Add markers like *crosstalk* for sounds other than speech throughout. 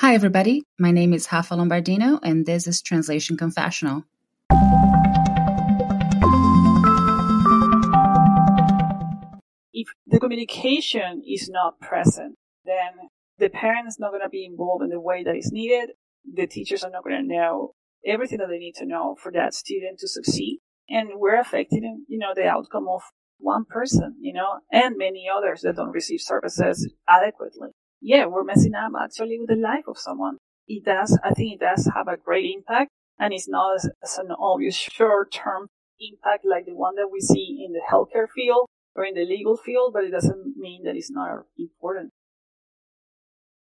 Hi, everybody. My name is Rafa Lombardino, and this is Translation Confessional. If the communication is not present, then the parent is not going to be involved in the way that is needed. The teachers are not going to know everything that they need to know for that student to succeed. And we're affecting, you know, the outcome of one person, you know, and many others that don't receive services adequately. Yeah, we're messing up actually with the life of someone. It does, I think it does have a great impact and it's not as, as an obvious short term impact like the one that we see in the healthcare field or in the legal field, but it doesn't mean that it's not important.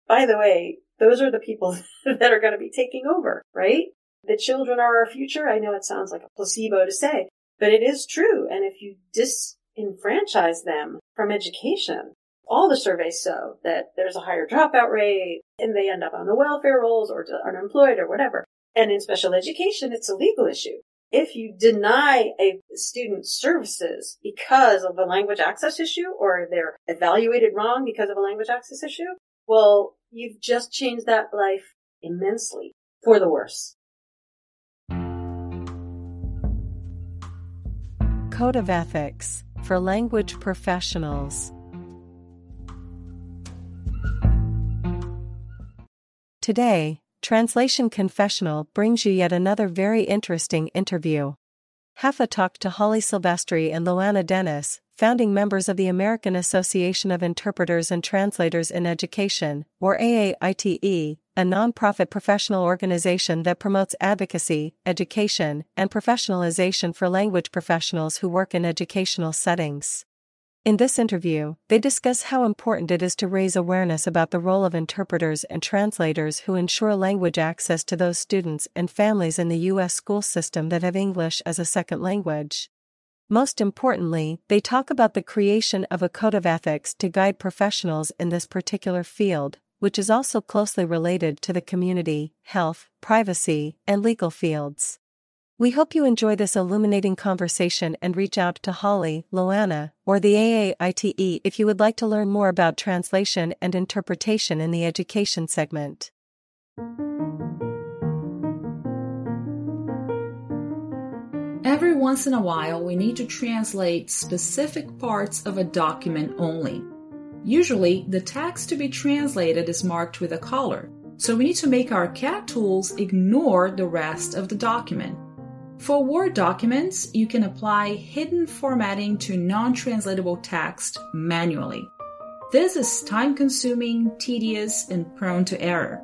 By the way, those are the people *laughs* that are going to be taking over, right? The children are our future. I know it sounds like a placebo to say, but it is true. And if you disenfranchise them from education, all the surveys show that there's a higher dropout rate and they end up on the welfare rolls or unemployed or whatever. And in special education, it's a legal issue. If you deny a student services because of a language access issue or they're evaluated wrong because of a language access issue, well, you've just changed that life immensely for the worse. Code of Ethics for Language Professionals. Today, Translation Confessional brings you yet another very interesting interview. Rafa talked to Holly Silvestri and Loana Dennis, founding members of the American Association of Interpreters and Translators in Education, or AAITE, a nonprofit professional organization that promotes advocacy, education, and professionalization for language professionals who work in educational settings. In this interview, they discuss how important it is to raise awareness about the role of interpreters and translators who ensure language access to those students and families in the U.S. school system that have English as a second language. Most importantly, they talk about the creation of a code of ethics to guide professionals in this particular field, which is also closely related to the community, health, privacy, and legal fields. We hope you enjoy this illuminating conversation and reach out to Holly, Loana, or the AAITE if you would like to learn more about translation and interpretation in the education segment. Every once in a while, we need to translate specific parts of a document only. Usually, the text to be translated is marked with a color, so we need to make our CAT tools ignore the rest of the document. For Word documents, you can apply hidden formatting to non translatable text manually. This is time consuming, tedious, and prone to error.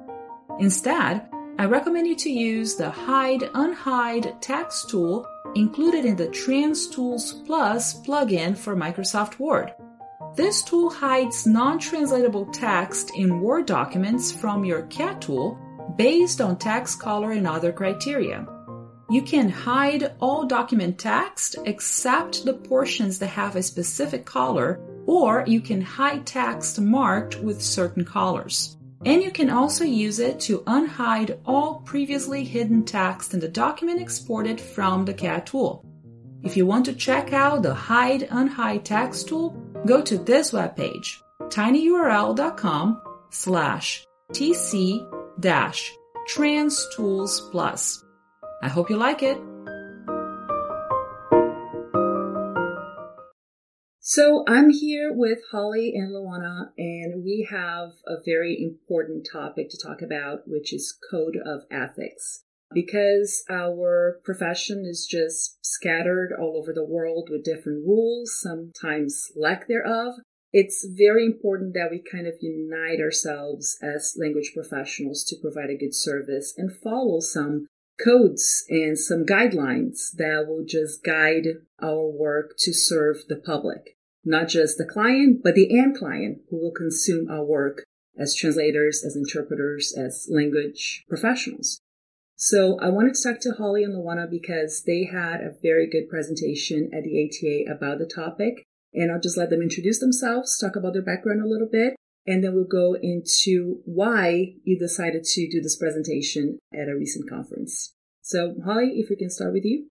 Instead, I recommend you to use the Hide Unhide text tool included in the TransTools Plus plugin for Microsoft Word. This tool hides non-translatable text in Word documents from your CAT tool based on text color and other criteria. You can hide all document text except the portions that have a specific color, or you can hide text marked with certain colors. And you can also use it to unhide all previously hidden text in the document exported from the CAT tool. If you want to check out the Hide Unhide Text tool, go to this webpage, tinyurl.com slash tc dash transtools plus. I hope you like it. So I'm here with Holly and Luana, and we have a very important topic to talk about, which is code of ethics. Because our profession is just scattered all over the world with different rules, sometimes lack thereof, it's very important that we kind of unite ourselves as language professionals to provide a good service and follow some codes and some guidelines that will just guide our work to serve the public. Not just the client, but the end client who will consume our work as translators, as interpreters, as language professionals. So I wanted to talk to Holly and Loana because they had a very good presentation at the ATA about the topic. And I'll just let them introduce themselves, talk about their background a little bit, and then we'll go into why you decided to do this presentation at a recent conference. So, Holly, if we can start with you.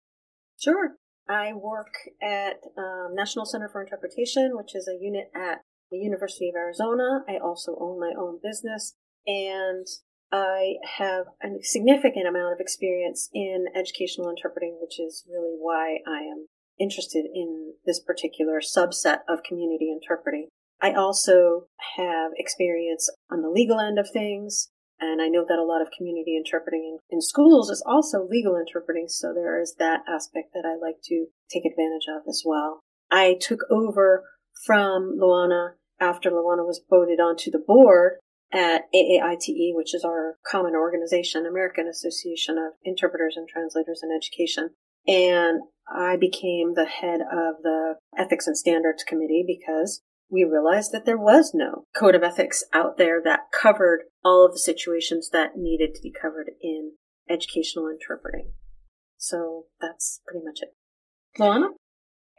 Sure. I work at um, National Center for Interpretation, which is a unit at the University of Arizona. I also own my own business. And I have a significant amount of experience in educational interpreting, which is really why I am interested in this particular subset of community interpreting. I also have experience on the legal end of things, and I know that a lot of community interpreting in, schools is also legal interpreting, so there is that aspect that I like to take advantage of as well. I took over from Luana after Luana was voted onto the board at AAITE, which is our common organization, American Association of Interpreters and Translators in Education. And I became the head of the Ethics and Standards Committee because we realized that there was no code of ethics out there that covered all of the situations that needed to be covered in educational interpreting. So that's pretty much it. Luana?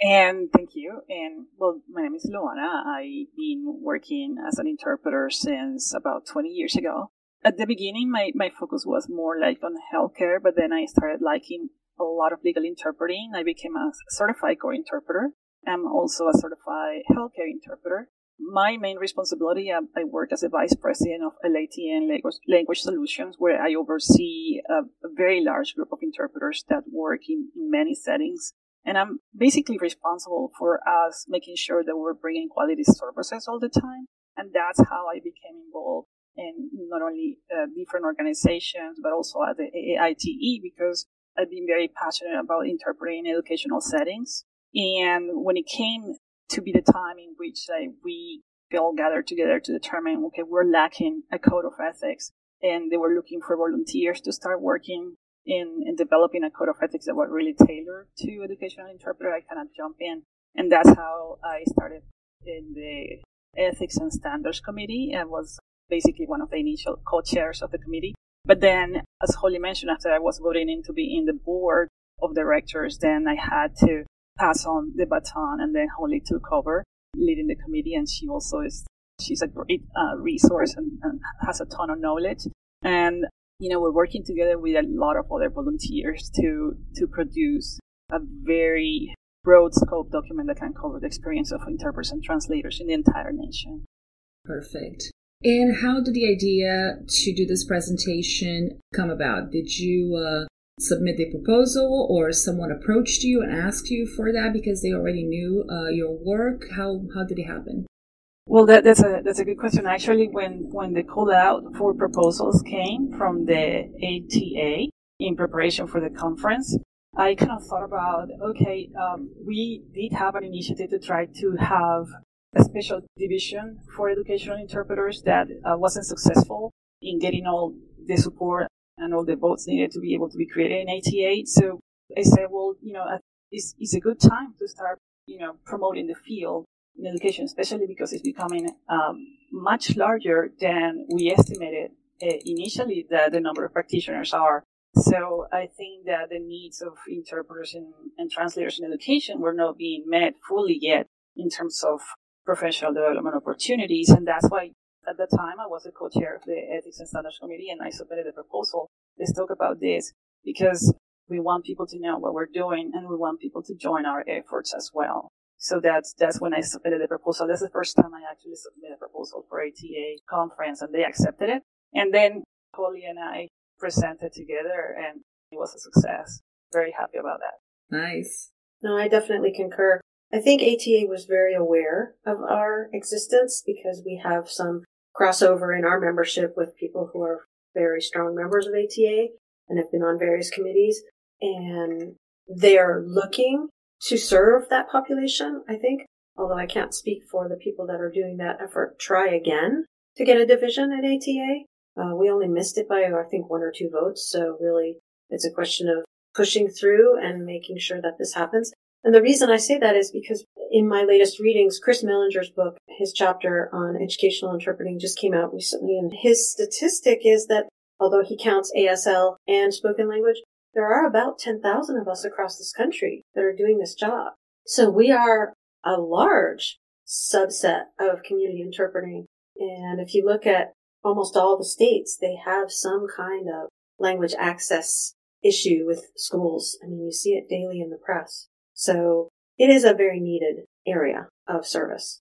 And thank you. And well, my name is Luana. I've been working as an interpreter since about 20 years ago. At the beginning, my, my focus was more like on healthcare, but then I started liking a lot of legal interpreting. I became a certified court interpreter. I'm also a certified healthcare interpreter. My main responsibility, I, I work as a vice president of LATN language, language solutions, where I oversee a, a, very large group of interpreters that work in, in many settings. And I'm basically responsible for us making sure that we're bringing quality services all the time. And that's how I became involved in not only uh, different organizations, but also at the AAITE because I've been very passionate about interpreting in educational settings. And when it came to be the time in which like, we all gathered together to determine, okay, we're lacking a code of ethics and they were looking for volunteers to start working in, in developing a code of ethics that was really tailored to educational interpreter, I kind of jump in. And that's how I started in the ethics and standards committee and was basically one of the initial co-chairs of the committee. But then, as Holly mentioned, after I was voted in to be in the board of directors, then I had to pass on the baton and then Holly took over leading the committee and she also is, she's a great uh, resource and, and has a ton of knowledge. And, you know, we're working together with a lot of other volunteers to, to produce a very broad scope document that can cover the experience of interpreters and translators in the entire nation. Perfect. And how did the idea to do this presentation come about? Did you uh, submit the proposal or someone approached you and asked you for that because they already knew uh, your work? How, how did it happen? Well, that, that's a that's a good question. Actually, when when the call out for proposals came from the ATA in preparation for the conference, I kind of thought about okay, um, we did have an initiative to try to have a special division for educational interpreters that uh, wasn't successful in getting all the support and all the votes needed to be able to be created in ATA. So I said, well, you know, it's, it's a good time to start, you know, promoting the field in education, especially because it's becoming um, much larger than we estimated uh, initially that the number of practitioners are. So I think that the needs of interpreters and, and translators in education were not being met fully yet in terms of professional development opportunities. And that's why at the time I was a co-chair of the Ethics and Standards Committee and I submitted a proposal. Let's talk about this because we want people to know what we're doing and we want people to join our efforts as well. So that's, that's when I submitted the proposal. That's the first time I actually submitted a proposal for ATA conference and they accepted it. And then Holly and I presented together and it was a success. Very happy about that. Nice. No, I definitely concur. I think ATA was very aware of our existence because we have some crossover in our membership with people who are very strong members of ATA and have been on various committees. And they're looking to serve that population, I think. Although I can't speak for the people that are doing that effort, try again to get a division at ATA. Uh, we only missed it by, I think, one or two votes. So really, it's a question of pushing through and making sure that this happens. And the reason I say that is because in my latest readings, Chris Mellinger's book, his chapter on educational interpreting just came out recently. And his statistic is that although he counts ASL and spoken language, there are about 10,000 of us across this country that are doing this job. So we are a large subset of community interpreting. And if you look at almost all the states, they have some kind of language access issue with schools. I mean, you see it daily in the press. So it is a very needed area of service.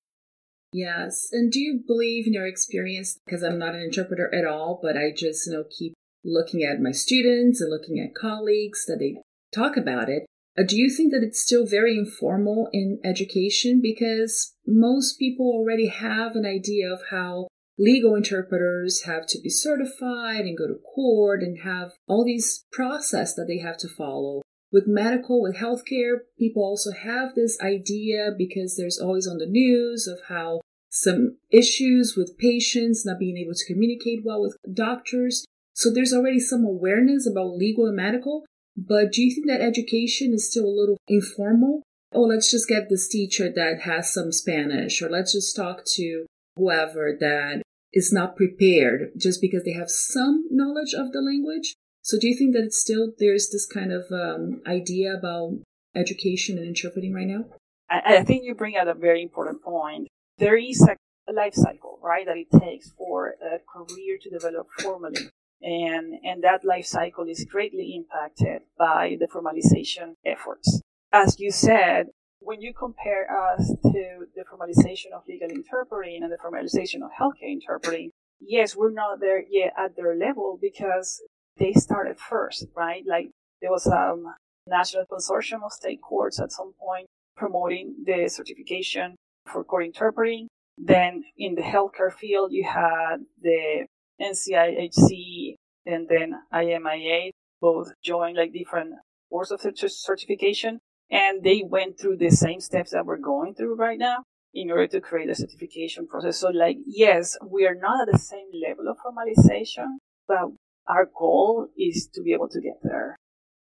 Yes. And do you believe in your experience? Because I'm not an interpreter at all, but I just, you know, keep looking at my students and looking at colleagues that they talk about it. Uh, do you think that it's still very informal in education? Because most people already have an idea of how legal interpreters have to be certified and go to court and have all these process that they have to follow. With medical, with healthcare, people also have this idea because there's always on the news of how some issues with patients not being able to communicate well with doctors. So there's already some awareness about legal and medical. But do you think that education is still a little informal? Oh, let's just get this teacher that has some Spanish, or let's just talk to whoever that is not prepared just because they have some knowledge of the language. So do you think that it's still there's this kind of um, idea about education and interpreting right now? I, I think you bring out a very important point. There is a, a life cycle, right, that it takes for a career to develop formally. And, and that life cycle is greatly impacted by the formalization efforts. As you said, when you compare us to the formalization of legal interpreting and the formalization of healthcare interpreting, yes, we're not there yet at their level because they started first, right? Like there was a um, national consortium of state courts at some point promoting the certification for court interpreting. Then in the healthcare field, you had the NCIHC and then IMIA both joined like different boards of certification. And they went through the same steps that we're going through right now in order to create a certification process. So like, yes, we are not at the same level of formalization, but our goal is to be able to get there.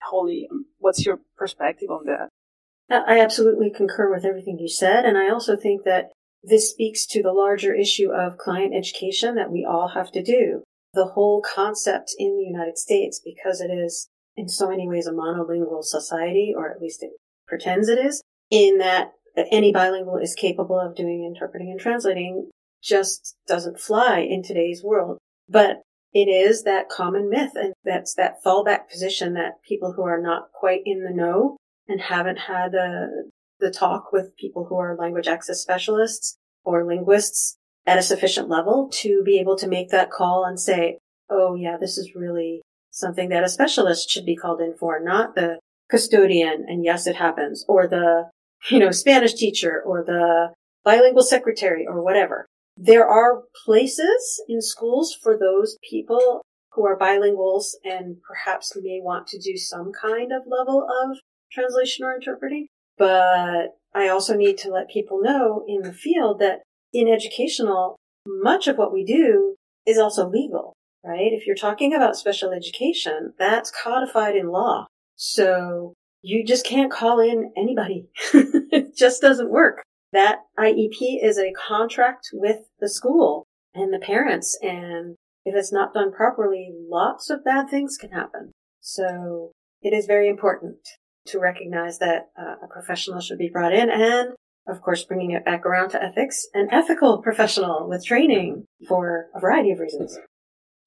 Holly, um, what's your perspective on that? I absolutely concur with everything you said. And I also think that this speaks to the larger issue of client education that we all have to do. The whole concept in the United States, because it is in so many ways a monolingual society, or at least it pretends it is, in that any bilingual is capable of doing interpreting and translating just doesn't fly in today's world. But it is that common myth and that's that fallback position that people who are not quite in the know and haven't had the, the talk with people who are language access specialists or linguists at a sufficient level to be able to make that call and say, oh yeah, this is really something that a specialist should be called in for, not the custodian. And yes, it happens or the, you know, Spanish teacher or the bilingual secretary or whatever. There are places in schools for those people who are bilinguals and perhaps may want to do some kind of level of translation or interpreting. But I also need to let people know in the field that in educational, much of what we do is also legal, right? If you're talking about special education, that's codified in law. So you just can't call in anybody. *laughs* it just doesn't work that IEP is a contract with the school and the parents. And if it's not done properly, lots of bad things can happen. So it is very important to recognize that uh, a professional should be brought in and of course, bringing it back around to ethics, an ethical professional with training for a variety of reasons.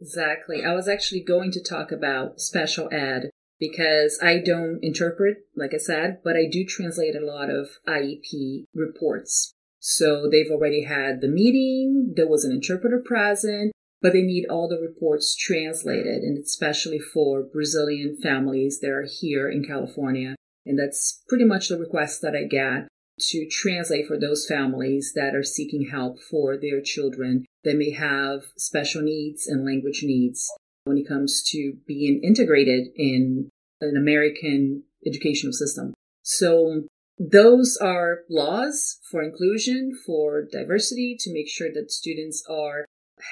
Exactly. I was actually going to talk about special ed because I don't interpret, like I said, but I do translate a lot of IEP reports. So they've already had the meeting, there was an interpreter present, but they need all the reports translated, and especially for Brazilian families that are here in California. And that's pretty much the request that I get to translate for those families that are seeking help for their children that may have special needs and language needs when it comes to being integrated in an American educational system. So those are laws for inclusion, for diversity, to make sure that students are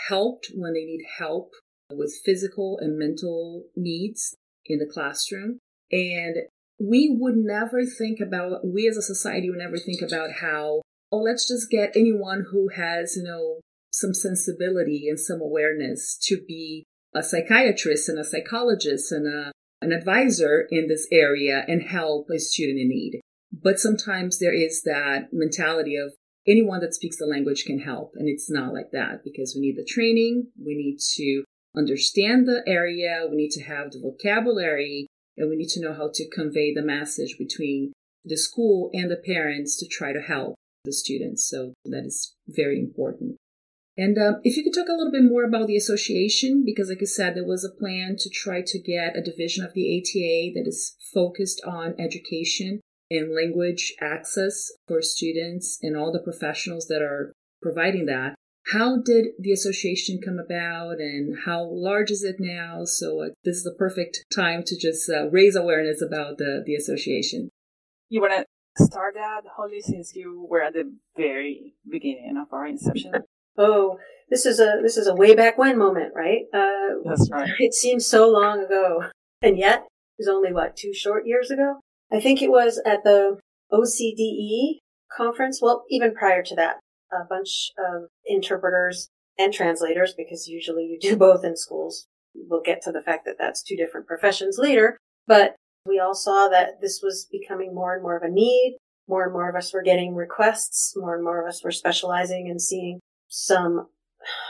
helped when they need help with physical and mental needs in the classroom. And we would never think about, we as a society would never think about how oh, let's just get anyone who has, you know, some sensibility and some awareness to be a psychiatrist and a psychologist and a, an advisor in this area and help a student in need. But sometimes there is that mentality of anyone that speaks the language can help. And it's not like that because we need the training. We need to understand the area. We need to have the vocabulary and we need to know how to convey the message between the school and the parents to try to help the students. So that is very important. And um, if you could talk a little bit more about the association, because like I said, there was a plan to try to get a division of the ATA that is focused on education and language access for students and all the professionals that are providing that. How did the association come about and how large is it now? So uh, this is the perfect time to just uh, raise awareness about the, the association. You want to start that, Holly, since you were at the very beginning of our inception? Oh, this is a this is a way back when moment, right? Uh, That's right. *laughs* It seems so long ago, and yet it was only what two short years ago. I think it was at the OCDE conference. Well, even prior to that, a bunch of interpreters and translators, because usually you do *laughs* both in schools. We'll get to the fact that that's two different professions later, but we all saw that this was becoming more and more of a need. More and more of us were getting requests. More and more of us were specializing and seeing some,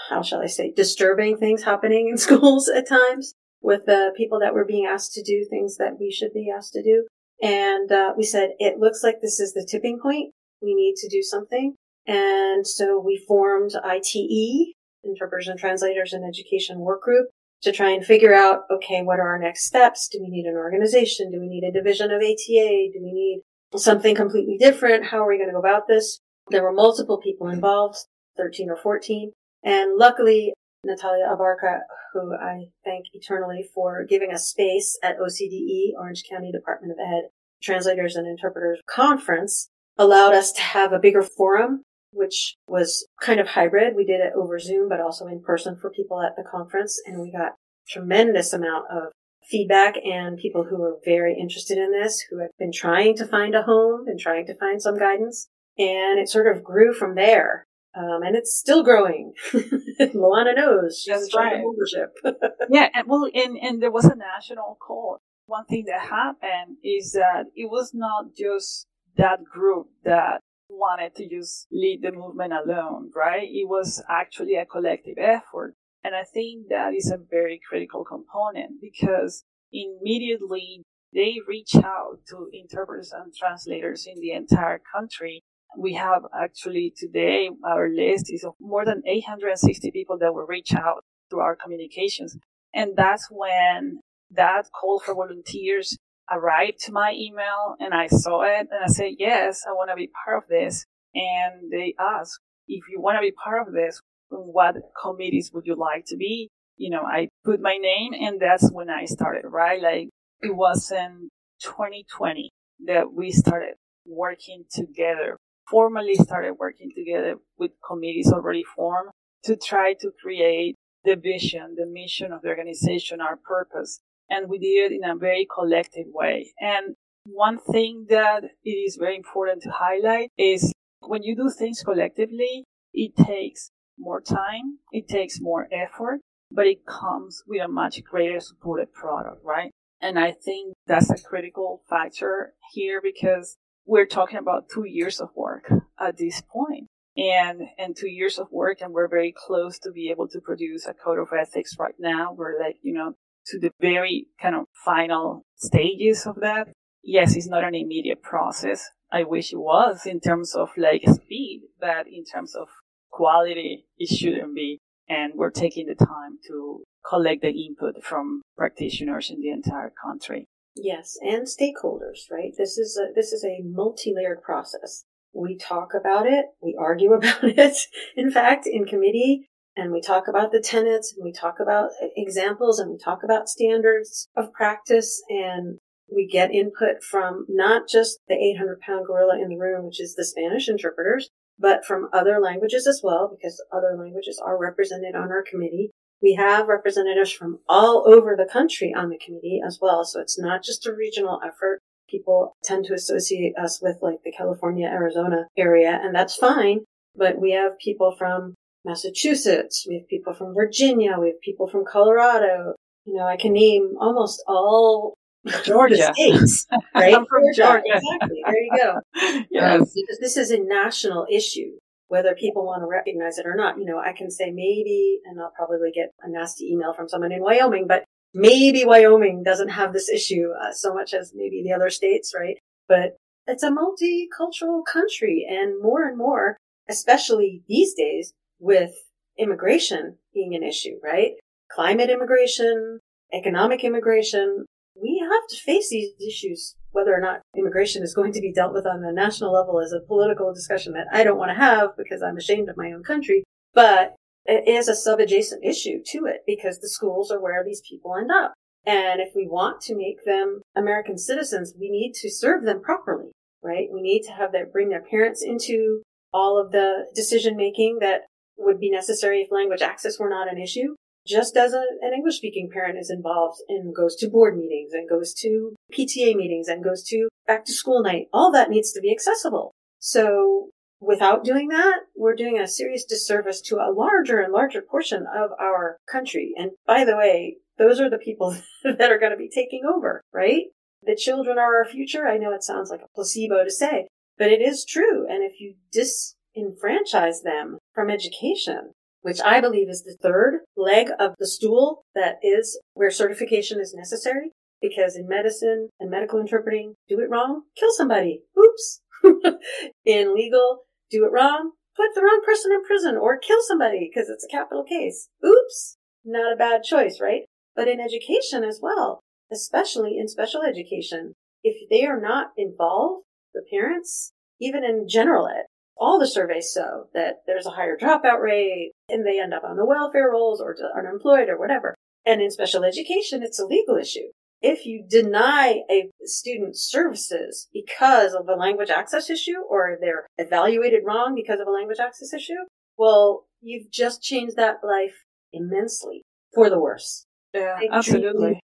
how shall I say, disturbing things happening in *laughs* schools at times with the people that were being asked to do things that we should be asked to do. And uh, we said, it looks like this is the tipping point. We need to do something. And so we formed ITE, Interpreters and Translators in Education Work Group, to try and figure out, okay, what are our next steps? Do we need an organization? Do we need a division of ATA? Do we need something completely different? How are we going to go about this? There were multiple people involved, 13 or 14. And luckily, Natalia Abarca, who I thank eternally for giving us space at OCDE, Orange County Department of Ed, Translators and Interpreters Conference, allowed us to have a bigger forum, which was kind of hybrid. We did it over Zoom, but also in person for people at the conference. And we got tremendous amount of feedback and people who were very interested in this, who had been trying to find a home and trying to find some guidance. And it sort of grew from there. Um, and it's still growing. *laughs* Luana knows she's That's right. membership. *laughs* yeah, and well, and and there was a national call. One thing that happened is that it was not just that group that wanted to just lead the movement alone, right? It was actually a collective effort. And I think that is a very critical component because immediately they reach out to interpreters and translators in the entire country we have actually today our list is of more than 860 people that will reach out through our communications. And that's when that call for volunteers arrived to my email and I saw it and I said, yes, I want to be part of this. And they asked, if you want to be part of this, what committees would you like to be? You know, I put my name and that's when I started, right? Like it was in 2020 that we started working together formally started working together with committees already formed to try to create the vision, the mission of the organization, our purpose. And we did it in a very collective way. And one thing that it is very important to highlight is when you do things collectively, it takes more time, it takes more effort, but it comes with a much greater supported product, right? And I think that's a critical factor here because we're talking about two years of work at this point. And and two years of work and we're very close to be able to produce a code of ethics right now. We're like you know to the very kind of final stages of that. Yes it's not an immediate process. I wish it was in terms of like speed but in terms of quality it shouldn't be. And we're taking the time to collect the input from practitioners in the entire country Yes, and stakeholders, right? This is a, this is a multi-layered process. We talk about it, we argue *laughs* about it, in fact, in committee, and we talk about the tenets, and we talk about examples, and we talk about standards of practice, and we get input from not just the 800 pound gorilla in the room, which is the Spanish interpreters, but from other languages as well, because other languages are represented on our committee. We have representatives from all over the country on the committee as well. So it's not just a regional effort. People tend to associate us with like the California, Arizona area, and that's fine. But we have people from Massachusetts, we have people from Virginia, we have people from Colorado. You know, I can name almost all Georgia states, *laughs* right? I'm from Georgia. Exactly. There you go. *laughs* yes. Um, because this is a national issue, whether people want to recognize it or not. You know, I can say maybe, and I'll probably get a nasty email from someone in Wyoming, but maybe Wyoming doesn't have this issue uh, so much as maybe the other states, right? But it's a multicultural country and more and more, especially these days with immigration being an issue, right? Climate immigration, economic immigration. We have to face these issues, whether or not immigration is going to be dealt with on the national level is a political discussion that I don't want to have because I'm ashamed of my own country. But it is a sub-adjacent issue to it because the schools are where these people end up. And if we want to make them American citizens, we need to serve them properly, right? We need to have them bring their parents into all of the decision making that would be necessary if language access were not an issue. Just as a, an English speaking parent is involved and goes to board meetings and goes to PTA meetings and goes to back to school night, all that needs to be accessible. So Without doing that, we're doing a serious disservice to a larger and larger portion of our country. And by the way, those are the people *laughs* that are going to be taking over, right? The children are our future. I know it sounds like a placebo to say, but it is true. And if you disenfranchise them from education, which I believe is the third leg of the stool that is where certification is necessary, because in medicine and medical interpreting, do it wrong, kill somebody. Oops. *laughs* in legal, do it wrong, put the wrong person in prison or kill somebody because it's a capital case. Oops. Not a bad choice, right? But in education as well, especially in special education, if they are not involved, the parents, even in general ed, all the surveys show that there's a higher dropout rate and they end up on the welfare rolls or unemployed or whatever. And in special education, it's a legal issue if you deny a student services because of a language access issue or they're evaluated wrong because of a language access issue, well, you've just changed that life immensely for the worse. Yeah, absolutely.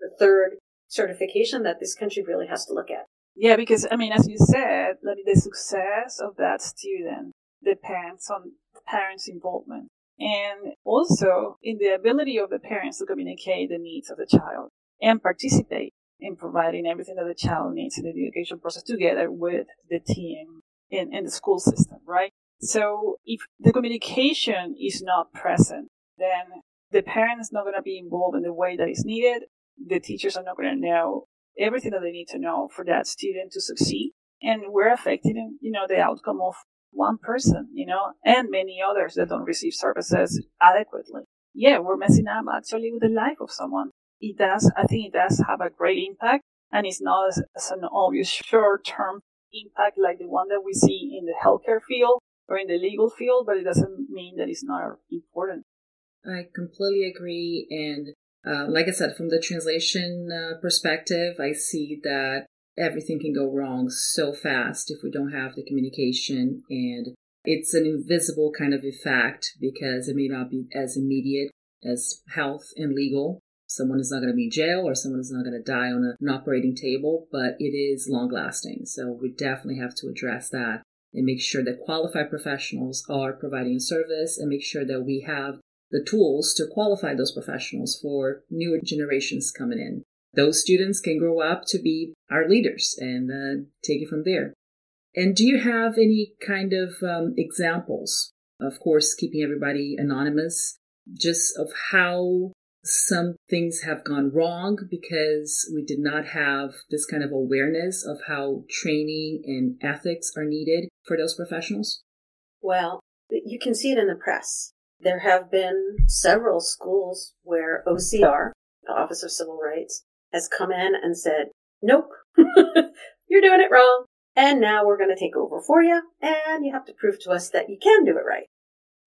The third certification that this country really has to look at. Yeah, because I mean, as you said, like the success of that student depends on parents' involvement and also in the ability of the parents to communicate the needs of the child and participate in providing everything that the child needs in the education process together with the team in, in the school system, right? So if the communication is not present, then the parent is not going to be involved in the way that is needed. The teachers are not going to know everything that they need to know for that student to succeed. And we're affecting, you know, the outcome of one person, you know, and many others that don't receive services adequately. Yeah, we're messing up actually with the life of someone it does, I think it does have a great impact and it's not as, as an obvious short term impact like the one that we see in the healthcare field or in the legal field, but it doesn't mean that it's not important. I completely agree. And uh, like I said, from the translation uh, perspective, I see that everything can go wrong so fast if we don't have the communication. And it's an invisible kind of effect because it may not be as immediate as health and legal. Someone is not going to be in jail or someone is not going to die on an operating table, but it is long lasting. So we definitely have to address that and make sure that qualified professionals are providing a service and make sure that we have the tools to qualify those professionals for newer generations coming in. Those students can grow up to be our leaders and uh, take it from there. And do you have any kind of um, examples? Of course, keeping everybody anonymous, just of how some things have gone wrong because we did not have this kind of awareness of how training and ethics are needed for those professionals? Well, you can see it in the press. There have been several schools where OCR, the Office of Civil Rights, has come in and said, nope, *laughs* you're doing it wrong. And now we're going to take over for you. And you have to prove to us that you can do it right.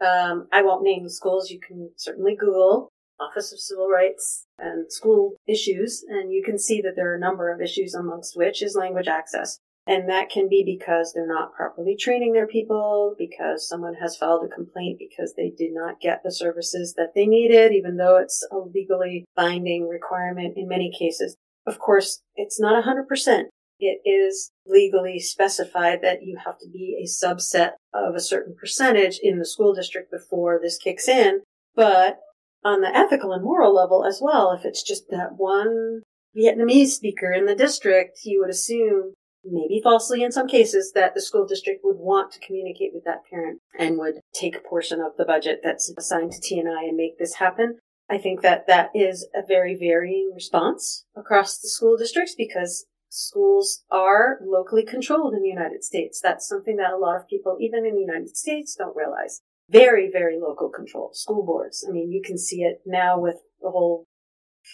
Um, I won't name the schools. You can certainly Google Office of Civil Rights and school issues, and you can see that there are a number of issues amongst which is language access. And that can be because they're not properly training their people, because someone has filed a complaint because they did not get the services that they needed, even though it's a legally binding requirement in many cases. Of course, it's not 100%, it is legally specified that you have to be a subset of a certain percentage in the school district before this kicks in. But on the ethical and moral level as well, if it's just that one Vietnamese speaker in the district, you would assume, maybe falsely in some cases, that the school district would want to communicate with that parent and would take a portion of the budget that's assigned to T&I and make this happen. I think that that is a very varying response across the school districts because schools are locally controlled in the United States. That's something that a lot of people, even in the United States, don't realize. Very, very local control. School boards. I mean, you can see it now with the whole,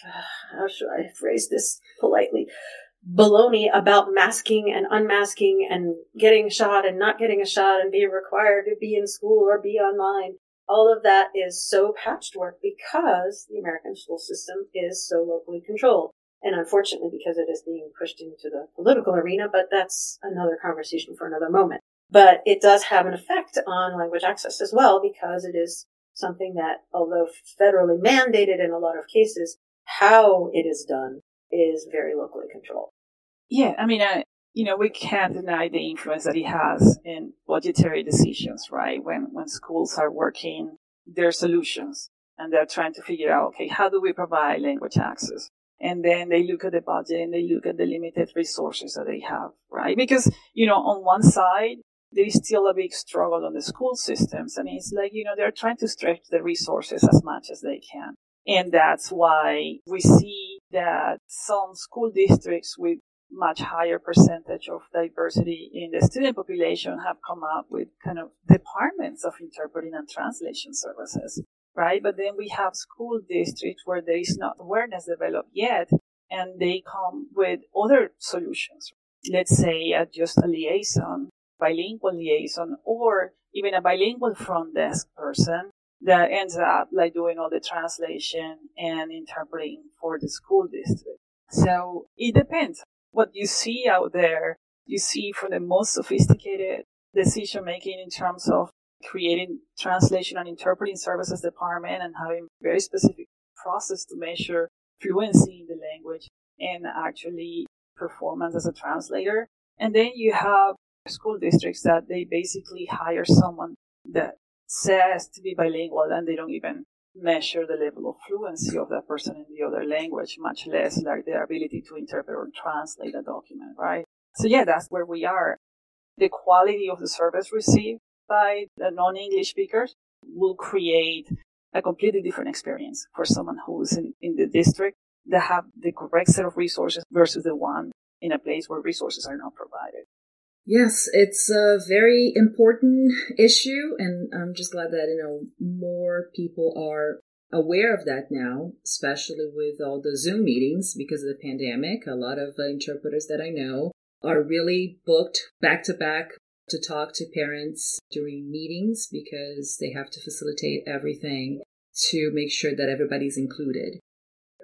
*sighs* how should I phrase this politely? Baloney about masking and unmasking and getting shot and not getting a shot and being required to be in school or be online. All of that is so patchwork because the American school system is so locally controlled and unfortunately because it is being pushed into the political arena, but that's another conversation for another moment. But it does have an effect on language access as well because it is something that, although federally mandated in a lot of cases, how it is done is very locally controlled. Yeah, I mean, I, you know, we can't deny the influence that it has in budgetary decisions, right? When when schools are working their solutions and they're trying to figure out, okay, how do we provide language access? and then they look at the budget and they look at the limited resources that they have, right? Because, you know, on one side, there is still a big struggle on the school systems. and it's like, you know, they're trying to stretch the resources as much as they can. And that's why we see that some school districts with much higher percentage of diversity in the student population have come up with kind of departments of interpreting and translation services right? But then we have school districts where there is not awareness developed yet, and they come with other solutions. Let's say uh, just a liaison, bilingual liaison, or even a bilingual front desk person that ends up like doing all the translation and interpreting for the school district. So it depends. What you see out there, you see for the most sophisticated decision making in terms of creating translation and interpreting services department and having very specific process to measure fluency in the language and actually performance as a translator. And then you have school districts that they basically hire someone that says to be bilingual and they don't even measure the level of fluency of that person in the other language, much less like their ability to interpret or translate a document, right? So yeah, that's where we are. The quality of the service received by the non-English speakers will create a completely different experience for someone who's in, in the district that have the correct set of resources versus the one in a place where resources are not provided. Yes, it's a very important issue, and I'm just glad that you know more people are aware of that now, especially with all the Zoom meetings because of the pandemic. A lot of interpreters that I know are really booked back to back to talk to parents during meetings because they have to facilitate everything to make sure that everybody's included.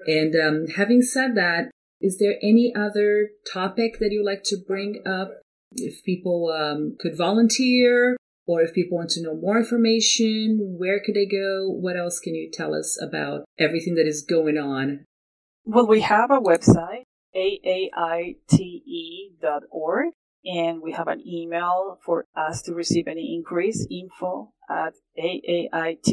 And um, having said that, is there any other topic that you'd like to bring up? If people um, could volunteer, or if people want to know more information, where could they go? What else can you tell us about everything that is going on? Well, we have a website, aaite.org, and we have an email for us to receive any increase, info at aaite.org.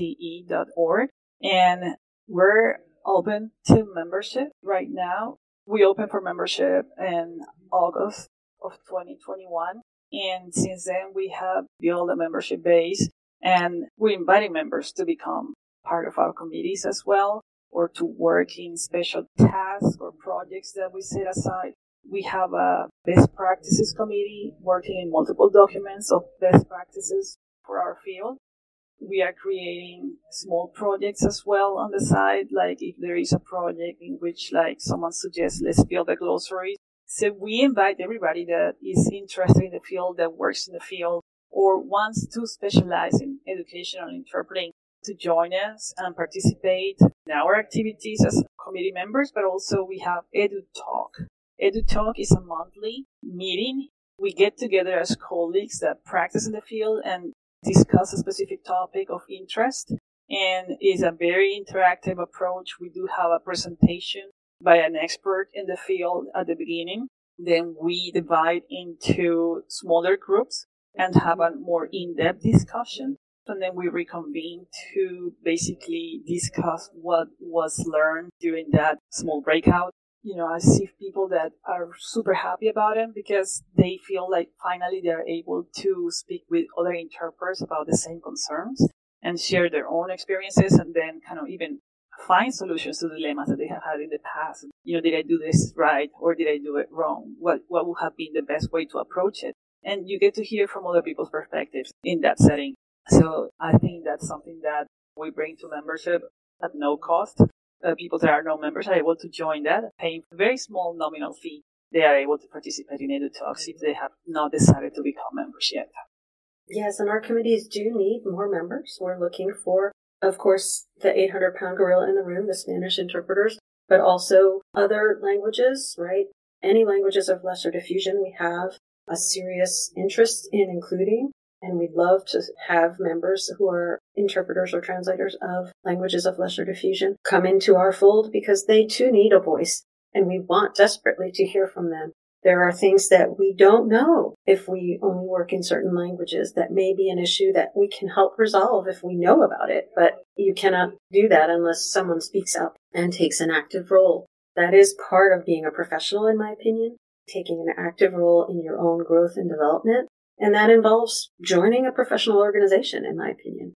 And we're open to membership right now. We open for membership in August of 2021. And since then, we have built a membership base and we're inviting members to become part of our committees as well or to work in special tasks or projects that we set aside we have a best practices committee working in multiple documents of best practices for our field. We are creating small projects as well on the side, like if there is a project in which like someone suggests let's build a glossary. So we invite everybody that is interested in the field, that works in the field, or wants to specialize in educational interpreting to join us and participate in our activities as committee members, but also we have Edu Talk, EduTalk is a monthly meeting. We get together as colleagues that practice in the field and discuss a specific topic of interest. And is a very interactive approach. We do have a presentation by an expert in the field at the beginning. Then we divide into smaller groups and have a more in-depth discussion. And then we reconvene to basically discuss what was learned during that small breakout. You know, I see people that are super happy about it because they feel like finally they're able to speak with other interpreters about the same concerns and share their own experiences and then kind of even find solutions to dilemmas that they have had in the past. You know, did I do this right or did I do it wrong? What, what would have been the best way to approach it? And you get to hear from other people's perspectives in that setting. So I think that's something that we bring to membership at no cost. Uh, people that are no members are able to join that, paying a very small nominal fee. They are able to participate in Edu Talks if they have not decided to become members yet. Yes, and our committees do need more members. We're looking for of course, the 800 pound gorilla in the room, the Spanish interpreters, but also other languages, right? Any languages of lesser diffusion we have a serious interest in including. And we'd love to have members who are interpreters or translators of languages of lesser diffusion come into our fold because they too need a voice. And we want desperately to hear from them. There are things that we don't know if we only work in certain languages that may be an issue that we can help resolve if we know about it, but you cannot do that unless someone speaks up and takes an active role. That is part of being a professional, in my opinion, taking an active role in your own growth and development. And that involves joining a professional organization, in my opinion.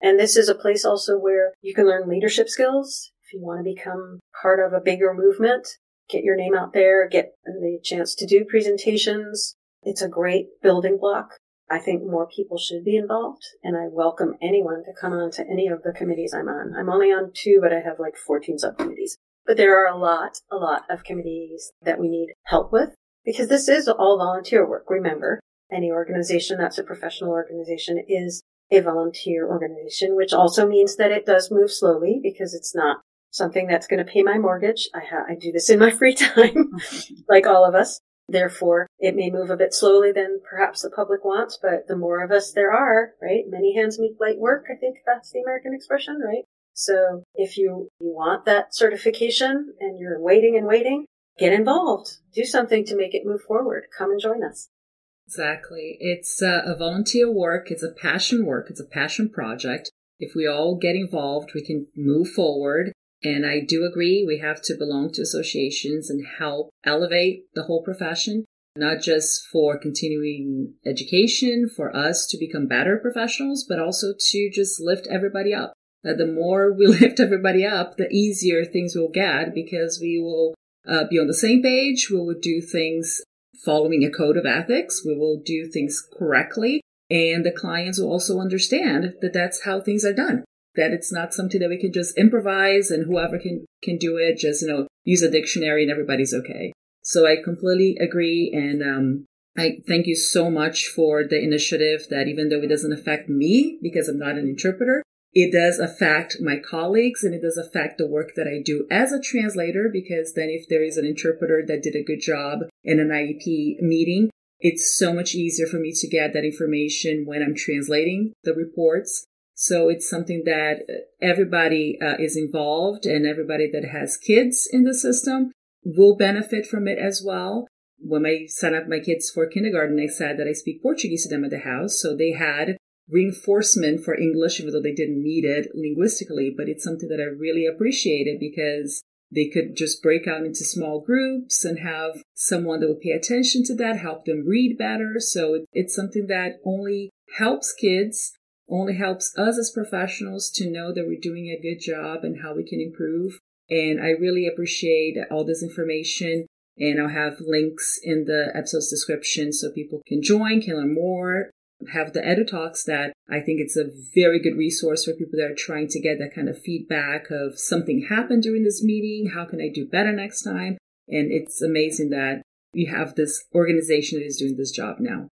And this is a place also where you can learn leadership skills. If you want to become part of a bigger movement, get your name out there, get the chance to do presentations. It's a great building block. I think more people should be involved and I welcome anyone to come on to any of the committees I'm on. I'm only on two, but I have like 14 subcommittees. But there are a lot, a lot of committees that we need help with because this is all volunteer work. Remember, any organization that's a professional organization is a volunteer organization, which also means that it does move slowly because it's not something that's going to pay my mortgage. I, ha- I do this in my *laughs* free time, *laughs* like all of us. Therefore, it may move a bit slowly than perhaps the public wants, but the more of us there are, right? Many hands make light work. I think that's the American expression, right? So if you, you want that certification and you're waiting and waiting, get involved. Do something to make it move forward. Come and join us. Exactly. It's uh, a volunteer work. It's a passion work. It's a passion project. If we all get involved, we can move forward. And I do agree we have to belong to associations and help elevate the whole profession, not just for continuing education, for us to become better professionals, but also to just lift everybody up. Uh, the more we *laughs* lift everybody up, the easier things will get because we will uh, be on the same page. We will do things following a code of ethics. We will do things correctly. And the clients will also understand that that's how things are done that it's not something that we can just improvise and whoever can can do it just you know use a dictionary and everybody's okay. So i completely agree and um, i thank you so much for the initiative that even though it doesn't affect me because i'm not an interpreter it does affect my colleagues and it does affect the work that I do as a translator because then if there is an interpreter that did a good job in an IEP meeting, it's so much easier for me to get that information when I'm translating the reports so it's something that everybody uh, is involved and everybody that has kids in the system will benefit from it as well. When I signed up my kids for kindergarten, I said that I speak Portuguese to them at the house. So they had reinforcement for English, even though they didn't need it linguistically. But it's something that I really appreciated because they could just break out into small groups and have someone that would pay attention to that, help them read better. So it's something that only helps kids only helps us as professionals to know that we're doing a good job and how we can improve. And I really appreciate all this information. And I'll have links in the episode's description so people can join, can learn more, have the edu talks that I think it's a very good resource for people that are trying to get that kind of feedback of something happened during this meeting. How can I do better next time? And it's amazing that we have this organization that is doing this job now.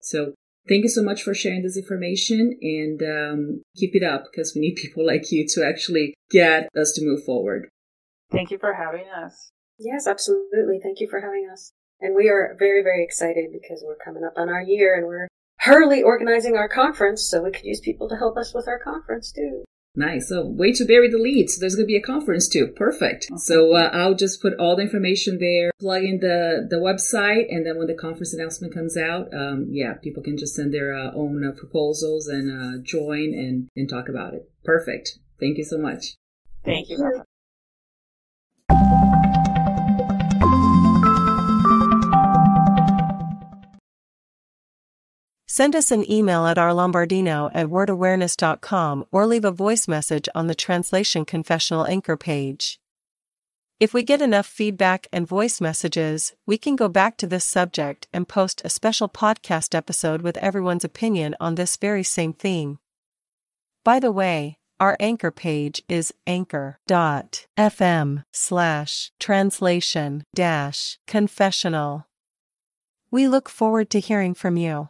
So Thank you so much for sharing this information and um, keep it up because we need *laughs* people like you to actually get us to move forward. Thank you for having us. Yes, absolutely. Thank you for having us. And we are very, very excited because we're coming up on our year and we're hurriedly organizing our conference so we could use people to help us with our conference too. Nice. So way to bury the lead. So there's going to be a conference too. Perfect. So uh, I'll just put all the information there, plug in the the website, and then when the conference announcement comes out, um, yeah, people can just send their uh, own uh, proposals and uh, join and and talk about it. Perfect. Thank you so much. Thank you. Send us an email at rlombardino at wordawareness.com or leave a voice message on the Translation Confessional Anchor page. If we get enough feedback and voice messages, we can go back to this subject and post a special podcast episode with everyone's opinion on this very same theme. By the way, our anchor page is anchor.fm slash translation dash confessional. We look forward to hearing from you.